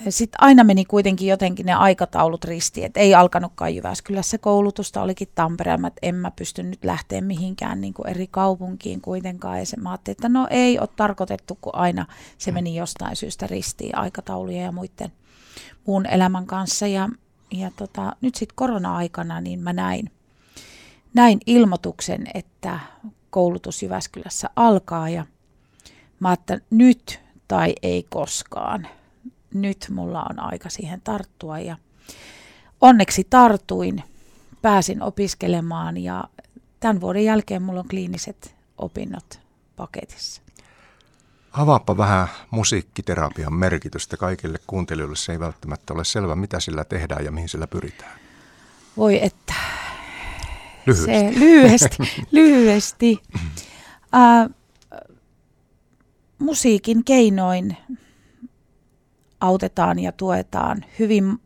sitten aina meni kuitenkin jotenkin ne aikataulut ristiin, että ei alkanutkaan Jyväskylässä koulutusta, olikin Tampereella, että en mä pysty nyt lähteä mihinkään niin kuin eri kaupunkiin kuitenkaan. Ja se, mä ajattelin, että no ei ole tarkoitettu, kun aina se mm. meni jostain syystä ristiin aikatauluja ja muiden muun elämän kanssa. Ja, ja tota, nyt sitten korona-aikana niin mä näin, näin ilmoituksen, että koulutus Jyväskylässä alkaa ja mä ajattelin, nyt tai ei koskaan – nyt mulla on aika siihen tarttua ja onneksi tartuin, pääsin opiskelemaan ja tämän vuoden jälkeen mulla on kliiniset opinnot paketissa. Avaappa vähän musiikkiterapian merkitystä kaikille kuuntelijoille. Se ei välttämättä ole selvä, mitä sillä tehdään ja mihin sillä pyritään. Voi että. Lyhyesti. Se, lyhyesti. lyhyesti. Uh, musiikin keinoin autetaan ja tuetaan hyvin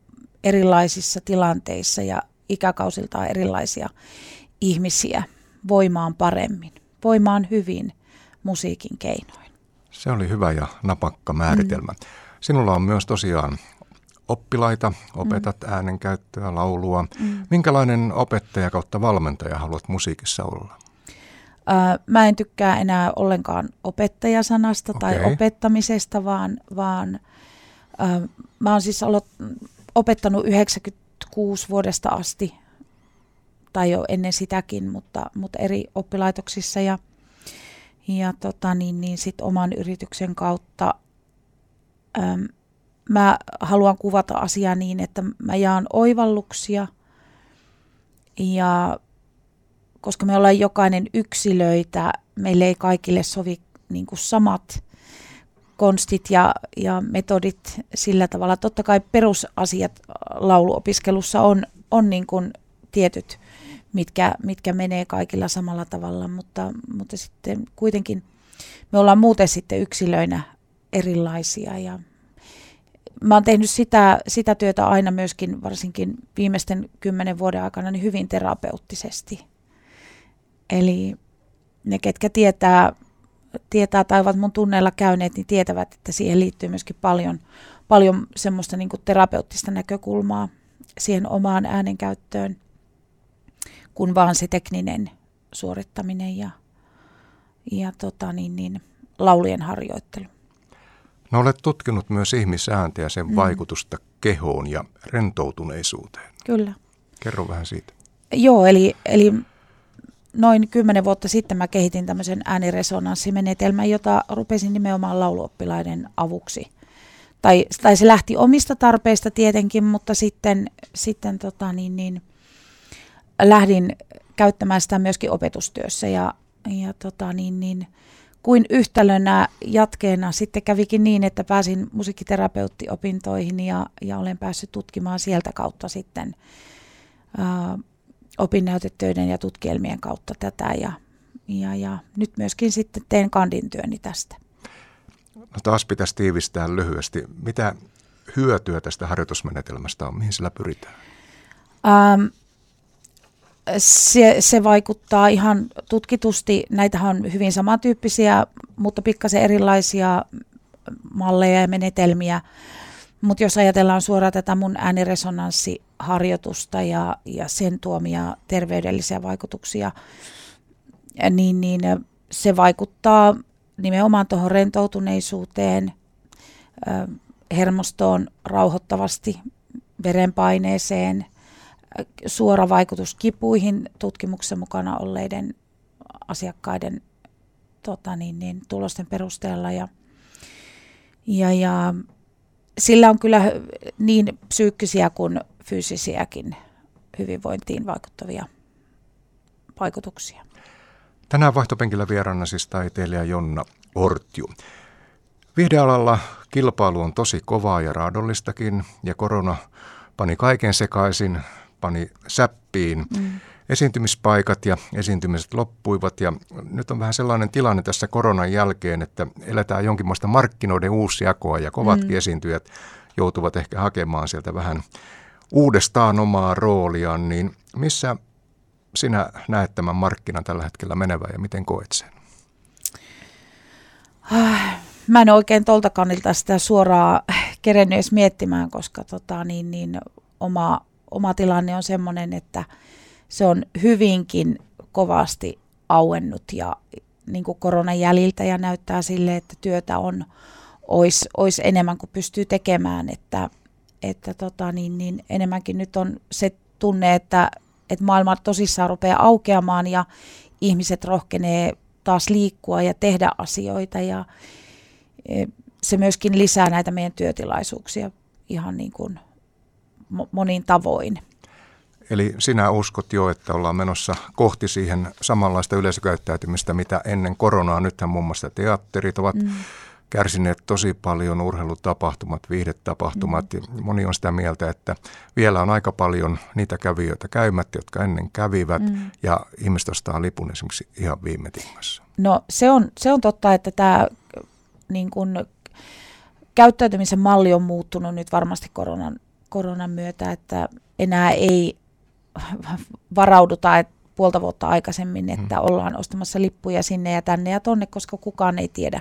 erilaisissa tilanteissa ja ikäkausiltaan erilaisia ihmisiä voimaan paremmin, voimaan hyvin musiikin keinoin. Se oli hyvä ja napakka määritelmä. Mm. Sinulla on myös tosiaan oppilaita, opetat mm. äänenkäyttöä, laulua. Mm. Minkälainen opettaja kautta valmentaja haluat musiikissa olla? mä en tykkää enää ollenkaan opettajasanasta okay. tai opettamisesta, vaan, vaan mä oon siis ollut, opettanut 96 vuodesta asti, tai jo ennen sitäkin, mutta, mutta eri oppilaitoksissa ja, ja tota, niin, niin sit oman yrityksen kautta äm, mä haluan kuvata asiaa niin, että mä jaan oivalluksia ja koska me ollaan jokainen yksilöitä, meille ei kaikille sovi niin kuin samat konstit ja, ja metodit sillä tavalla. Totta kai perusasiat lauluopiskelussa on, on niin kuin tietyt, mitkä, mitkä menee kaikilla samalla tavalla, mutta, mutta sitten kuitenkin me ollaan muuten sitten yksilöinä erilaisia ja mä oon tehnyt sitä, sitä työtä aina myöskin varsinkin viimeisten kymmenen vuoden aikana niin hyvin terapeuttisesti. Eli ne, ketkä tietää, tietää tai ovat mun tunneilla käyneet, niin tietävät, että siihen liittyy myöskin paljon, paljon semmoista niin terapeuttista näkökulmaa siihen omaan äänenkäyttöön, kun vaan se tekninen suorittaminen ja, ja tota niin, niin, laulien harjoittelu. No olet tutkinut myös ihmisääntä ja sen mm. vaikutusta kehoon ja rentoutuneisuuteen. Kyllä. Kerro vähän siitä. Joo, eli, eli noin kymmenen vuotta sitten mä kehitin tämmöisen ääniresonanssimenetelmän, jota rupesin nimenomaan lauluoppilaiden avuksi. Tai, tai se lähti omista tarpeista tietenkin, mutta sitten, sitten tota niin, niin, lähdin käyttämään sitä myöskin opetustyössä ja, ja tota niin, niin, kuin yhtälönä jatkeena sitten kävikin niin, että pääsin musiikkiterapeuttiopintoihin ja, ja olen päässyt tutkimaan sieltä kautta sitten ää, opinnäytetöiden ja tutkielmien kautta tätä ja, ja, ja nyt myöskin sitten teen kandintyöni tästä. No taas pitäisi tiivistää lyhyesti. Mitä hyötyä tästä harjoitusmenetelmästä on? Mihin sillä pyritään? Ähm, se, se vaikuttaa ihan tutkitusti. Näitähän on hyvin samantyyppisiä, mutta pikkasen erilaisia malleja ja menetelmiä. Mutta jos ajatellaan suoraan tätä mun ääniresonanssiharjoitusta ja, ja sen tuomia terveydellisiä vaikutuksia, niin, niin se vaikuttaa nimenomaan tuohon rentoutuneisuuteen, hermostoon rauhoittavasti, verenpaineeseen, suora vaikutus kipuihin tutkimuksen mukana olleiden asiakkaiden tota niin, niin, tulosten perusteella. Ja, ja, ja sillä on kyllä niin psyykkisiä kuin fyysisiäkin hyvinvointiin vaikuttavia vaikutuksia. Tänään vaihtopenkillä vieraana siis taiteilija Jonna Ortju. Viihdealalla kilpailu on tosi kovaa ja raadollistakin ja korona pani kaiken sekaisin, pani säppiin. Mm esiintymispaikat ja esiintymiset loppuivat ja nyt on vähän sellainen tilanne tässä koronan jälkeen, että eletään jonkinlaista markkinoiden uusjakoa ja kovatkin mm. esiintyjät joutuvat ehkä hakemaan sieltä vähän uudestaan omaa rooliaan, niin missä sinä näet tämän markkinan tällä hetkellä menevän ja miten koet sen? Ah, mä en oikein tuolta kannilta sitä suoraan kerennyt edes miettimään, koska tota, niin, niin, oma, oma tilanne on sellainen, että – se on hyvinkin kovasti auennut ja niin kuin koronan jäljiltä ja näyttää sille, että työtä on olisi ois enemmän kuin pystyy tekemään, että, että tota, niin, niin enemmänkin nyt on se tunne, että, että maailma tosissaan rupeaa aukeamaan ja ihmiset rohkenee taas liikkua ja tehdä asioita ja e, se myöskin lisää näitä meidän työtilaisuuksia ihan niin kuin monin tavoin. Eli sinä uskot jo, että ollaan menossa kohti siihen samanlaista yleisökäyttäytymistä, mitä ennen koronaa. Nythän muun muassa teatterit ovat mm. kärsineet tosi paljon, urheilutapahtumat, viihdetapahtumat. Mm. Moni on sitä mieltä, että vielä on aika paljon niitä kävijöitä käymättä, jotka ennen kävivät, mm. ja ihmiset ostaa lipun esimerkiksi ihan viime tingassa. No se on, se on totta, että tämä niin kun, käyttäytymisen malli on muuttunut nyt varmasti koronan, koronan myötä, että enää ei varauduta että puolta vuotta aikaisemmin, että mm. ollaan ostamassa lippuja sinne ja tänne ja tonne, koska kukaan ei tiedä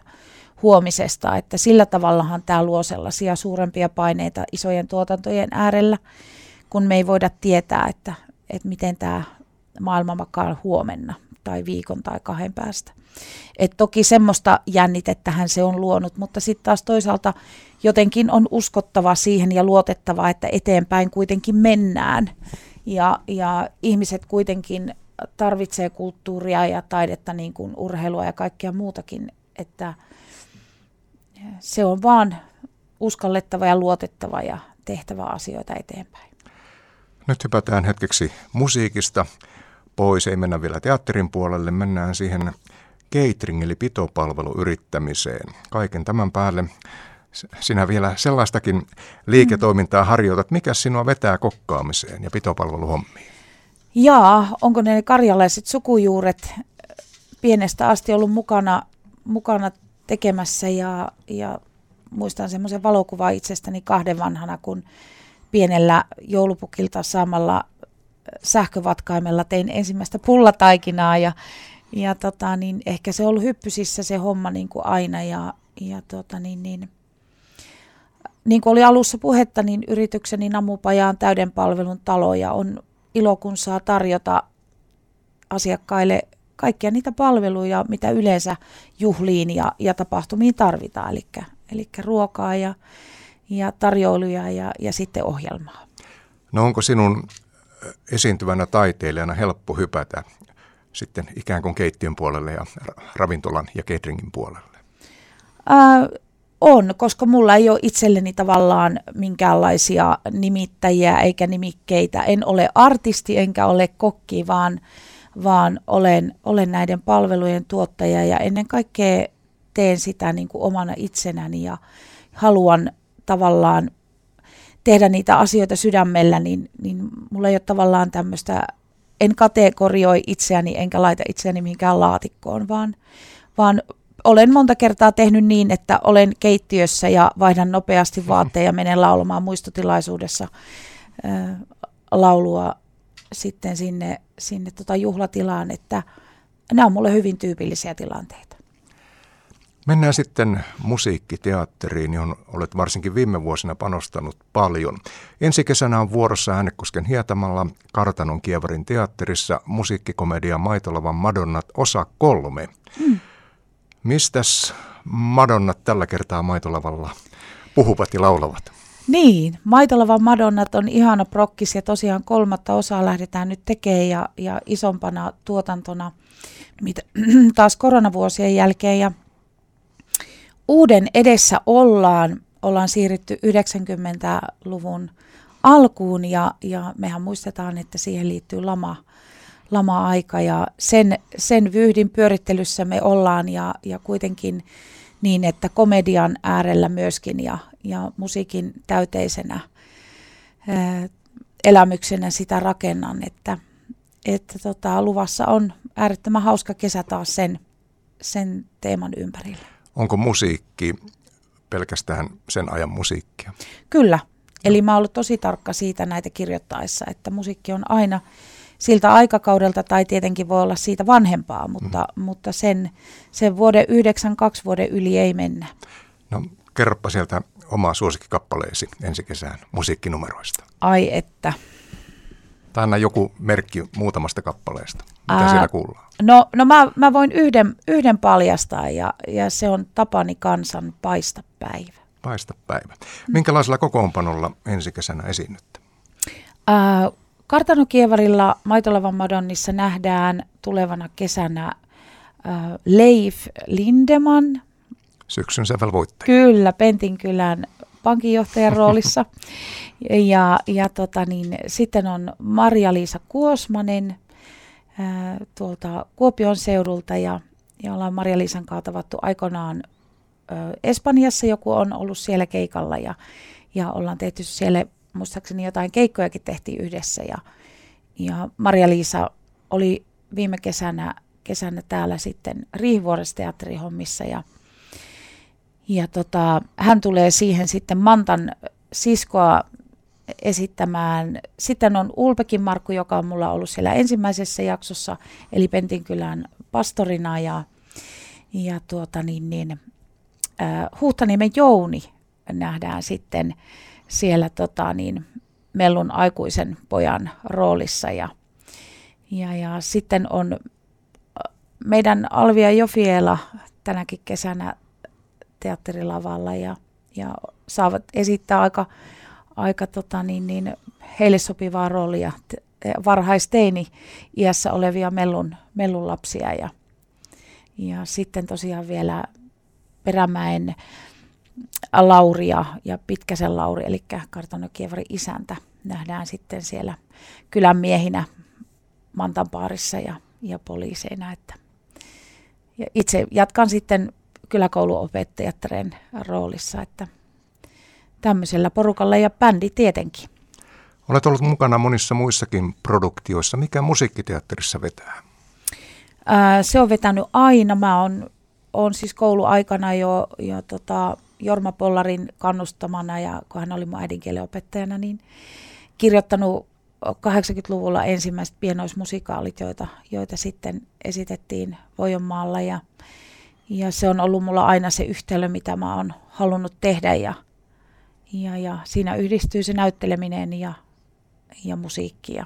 huomisesta. Että sillä tavallahan tämä luo sellaisia suurempia paineita isojen tuotantojen äärellä, kun me ei voida tietää, että, että miten tämä maailma makaa huomenna tai viikon tai kahden päästä. Et toki semmoista jännitettähän se on luonut, mutta sitten taas toisaalta jotenkin on uskottava siihen ja luotettava, että eteenpäin kuitenkin mennään. Ja, ja ihmiset kuitenkin tarvitsee kulttuuria ja taidetta, niin kuin urheilua ja kaikkea muutakin, että se on vaan uskallettava ja luotettava ja tehtävä asioita eteenpäin. Nyt hypätään hetkeksi musiikista pois, ei mennä vielä teatterin puolelle, mennään siihen catering eli pitopalveluyrittämiseen. Kaiken tämän päälle sinä vielä sellaistakin liiketoimintaa harjoitat. Mikä sinua vetää kokkaamiseen ja pitopalveluhommiin? Jaa, onko ne karjalaiset sukujuuret pienestä asti ollut mukana, mukana tekemässä ja, ja muistan semmoisen valokuvan itsestäni kahden vanhana, kun pienellä joulupukilta saamalla sähkövatkaimella tein ensimmäistä pullataikinaa ja, ja tota, niin ehkä se on ollut hyppysissä se homma niin kuin aina ja, ja tota, niin, niin, niin kuin oli alussa puhetta, niin yritykseni Namupaja on täyden palvelun talo ja on ilo, kun saa tarjota asiakkaille kaikkia niitä palveluja, mitä yleensä juhliin ja, ja tapahtumiin tarvitaan, eli, eli ruokaa ja, ja tarjoiluja ja, ja sitten ohjelmaa. No onko sinun esiintyvänä taiteilijana helppo hypätä sitten ikään kuin keittiön puolelle ja ravintolan ja cateringin puolelle? Ää, on, koska mulla ei ole itselleni tavallaan minkäänlaisia nimittäjiä eikä nimikkeitä. En ole artisti enkä ole kokki, vaan, vaan olen, olen näiden palvelujen tuottaja ja ennen kaikkea teen sitä niin kuin omana itsenäni ja haluan tavallaan tehdä niitä asioita sydämellä, niin, niin mulla ei ole tavallaan tämmöistä, en kategorioi itseäni enkä laita itseäni mihinkään laatikkoon, vaan, vaan olen monta kertaa tehnyt niin, että olen keittiössä ja vaihdan nopeasti vaatteja ja menen laulamaan muistotilaisuudessa laulua sitten sinne, sinne tota juhlatilaan, että nämä on mulle hyvin tyypillisiä tilanteita. Mennään sitten musiikkiteatteriin, johon olet varsinkin viime vuosina panostanut paljon. Ensi kesänä on vuorossa Äänekosken hietamalla Kartanon Kievarin teatterissa musiikkikomedia Maitolavan Madonnat osa kolme. Hmm. Mistäs Madonnat tällä kertaa Maitolavalla puhuvat ja laulavat? Niin, Maitolavan Madonnat on ihana prokkis ja tosiaan kolmatta osaa lähdetään nyt tekemään ja, ja isompana tuotantona mitä, taas koronavuosien jälkeen ja uuden edessä ollaan, ollaan siirrytty 90-luvun alkuun ja, ja mehän muistetaan, että siihen liittyy lama, lama-aika ja sen, sen vyhdin pyörittelyssä me ollaan ja, ja kuitenkin niin, että komedian äärellä myöskin ja, ja musiikin täyteisenä ää, elämyksenä sitä rakennan, että, että tota, luvassa on äärettömän hauska kesä taas sen, sen teeman ympärillä. Onko musiikki pelkästään sen ajan musiikkia? Kyllä. Eli mä oon ollut tosi tarkka siitä näitä kirjoittaessa, että musiikki on aina siltä aikakaudelta tai tietenkin voi olla siitä vanhempaa, mutta, mm. mutta sen, sen vuoden 92 vuoden yli ei mennä. No kerropa sieltä omaa suosikkikappaleesi ensi kesään musiikkinumeroista. Ai että. Tai anna joku merkki muutamasta kappaleesta. Mitä Ää, siellä kuullaan? No, no mä, mä voin yhden, yhden paljastaa ja, ja se on Tapani Kansan Paista päivä. Paista päivä. Minkälaisella kokoonpanolla ensi kesänä esiinnytte? Ää, Kartanokievarilla Maitolavan Madonnissa nähdään tulevana kesänä ää, Leif Lindeman. Syksyn sävelvoittaja. Kyllä, Pentinkylän pankinjohtajan roolissa. ja ja tota niin, sitten on Maria-Liisa Kuosmanen ää, tuolta Kuopion seudulta ja, ja ollaan Maria-Liisan kanssa tavattu aikoinaan ää, Espanjassa, joku on ollut siellä keikalla ja, ja ollaan tehty siellä muistaakseni jotain keikkojakin tehtiin yhdessä ja, ja Maria-Liisa oli viime kesänä, kesänä täällä sitten Riihivuoressa teatterihommissa ja, Ja tota, hän tulee siihen sitten Mantan siskoa esittämään. Sitten on Ulpekin Markku, joka on mulla ollut siellä ensimmäisessä jaksossa, eli Pentinkylän pastorina ja, ja tuota niin, niin, äh, Huhtaniemen Jouni nähdään sitten siellä tota niin, Mellun aikuisen pojan roolissa ja, ja, ja sitten on meidän Alvia Jofiela tänäkin kesänä teatterilavalla ja, ja saavat esittää aika, aika tota niin, niin, heille sopivaa roolia. Varhaisteini iässä olevia mellun, mellun lapsia ja, ja sitten tosiaan vielä Perämäen Lauri ja, Pitkäsen Lauri, eli kartanokievari isäntä, nähdään sitten siellä kylän miehinä Mantanpaarissa ja, ja poliiseina. Että. Ja itse jatkan sitten kyläkouluopettajattaren roolissa, että tämmöisellä porukalla ja bändi tietenkin. Olet ollut mukana monissa muissakin produktioissa. Mikä musiikkiteatterissa vetää? Ää, se on vetänyt aina. Mä oon, oon siis kouluaikana jo, jo tota, Jorma Pollarin kannustamana ja kun hän oli mun äidinkielen opettajana, niin kirjoittanut 80-luvulla ensimmäiset pienoismusikaalit, joita, joita sitten esitettiin Vojonmaalla ja, ja se on ollut mulla aina se yhtälö, mitä mä oon halunnut tehdä. Ja, ja, ja siinä yhdistyy se näytteleminen ja, ja musiikki ja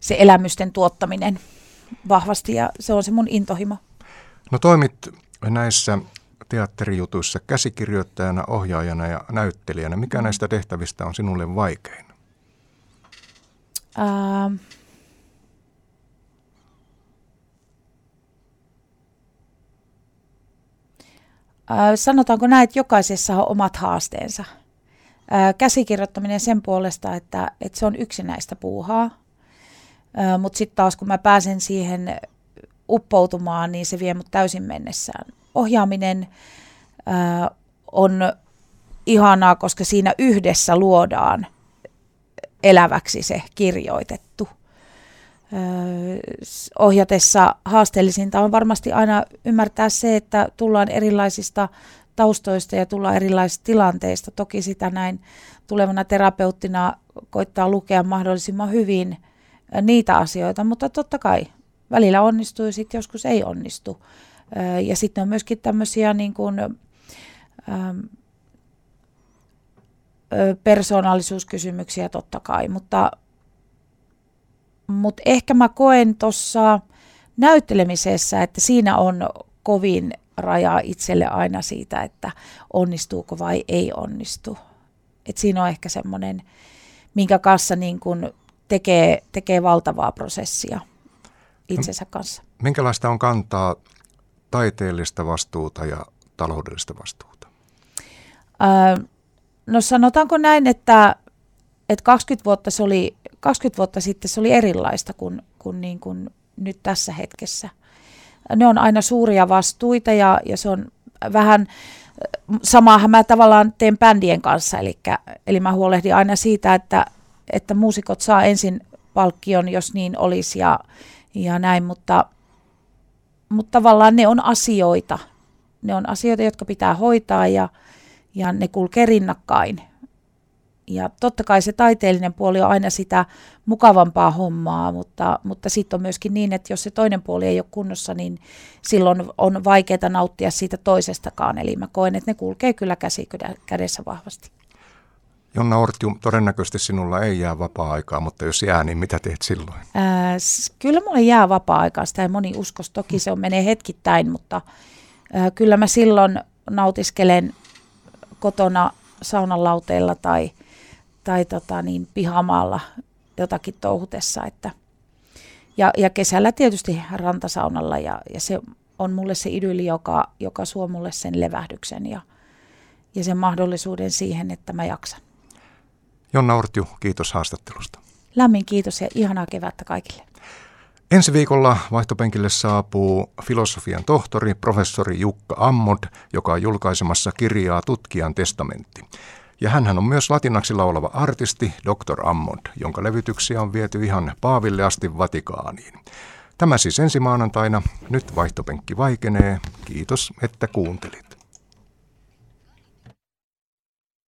se elämysten tuottaminen vahvasti. Ja se on se mun intohimo. No toimit näissä teatterijutuissa käsikirjoittajana, ohjaajana ja näyttelijänä. Mikä näistä tehtävistä on sinulle vaikein? Ähm. Äh, sanotaanko näin, että jokaisessa on omat haasteensa. Äh, käsikirjoittaminen sen puolesta, että, että se on yksinäistä puuhaa, äh, mutta sitten taas kun mä pääsen siihen uppoutumaan, niin se vie mut täysin mennessään. Ohjaaminen äh, on ihanaa, koska siinä yhdessä luodaan – eläväksi se kirjoitettu. ohjatessa haasteellisinta on varmasti aina ymmärtää se, että tullaan erilaisista taustoista ja tullaan erilaisista tilanteista. Toki sitä näin tulevana terapeuttina koittaa lukea mahdollisimman hyvin niitä asioita, mutta totta kai välillä onnistuu ja sitten joskus ei onnistu. Ja sitten on myöskin tämmöisiä niin kuin, persoonallisuuskysymyksiä totta kai, mutta, mutta ehkä mä koen tuossa näyttelemisessä, että siinä on kovin raja itselle aina siitä, että onnistuuko vai ei onnistu. Et siinä on ehkä semmoinen, minkä kanssa niin kun tekee, tekee valtavaa prosessia itsensä kanssa. Minkälaista on kantaa taiteellista vastuuta ja taloudellista vastuuta? Öö, No sanotaanko näin, että, että 20, vuotta se oli, 20 vuotta sitten se oli erilaista kuin, kuin, niin kuin nyt tässä hetkessä. Ne on aina suuria vastuita ja, ja se on vähän, samaahan mä tavallaan teen bändien kanssa, eli, eli mä huolehdin aina siitä, että, että muusikot saa ensin palkkion, jos niin olisi ja, ja näin, mutta, mutta tavallaan ne on asioita. Ne on asioita, jotka pitää hoitaa ja, ja ne kulkee rinnakkain. Ja totta kai se taiteellinen puoli on aina sitä mukavampaa hommaa, mutta, mutta sitten on myöskin niin, että jos se toinen puoli ei ole kunnossa, niin silloin on vaikeaa nauttia siitä toisestakaan. Eli mä koen, että ne kulkee kyllä käsi kädessä vahvasti. Jonna Ortium, todennäköisesti sinulla ei jää vapaa-aikaa, mutta jos jää, niin mitä teet silloin? Ää, kyllä mulle jää vapaa-aikaa, sitä ei moni uskos. Toki se on, menee hetkittäin, mutta ää, kyllä mä silloin nautiskelen kotona saunan lauteilla tai, tai tota niin, pihamaalla jotakin touhutessa. Että, ja, ja kesällä tietysti rantasaunalla ja, ja se on mulle se idyli, joka, joka suo mulle sen levähdyksen ja, ja sen mahdollisuuden siihen, että mä jaksan. Jonna Ortju, kiitos haastattelusta. Lämmin kiitos ja ihanaa kevättä kaikille. Ensi viikolla vaihtopenkille saapuu filosofian tohtori, professori Jukka Ammod, joka on julkaisemassa kirjaa Tutkijan testamentti. Ja hän on myös latinaksi laulava artisti, Dr. Ammod, jonka levytyksiä on viety ihan Paaville asti Vatikaaniin. Tämä siis ensi maanantaina. Nyt vaihtopenkki vaikenee. Kiitos, että kuuntelit.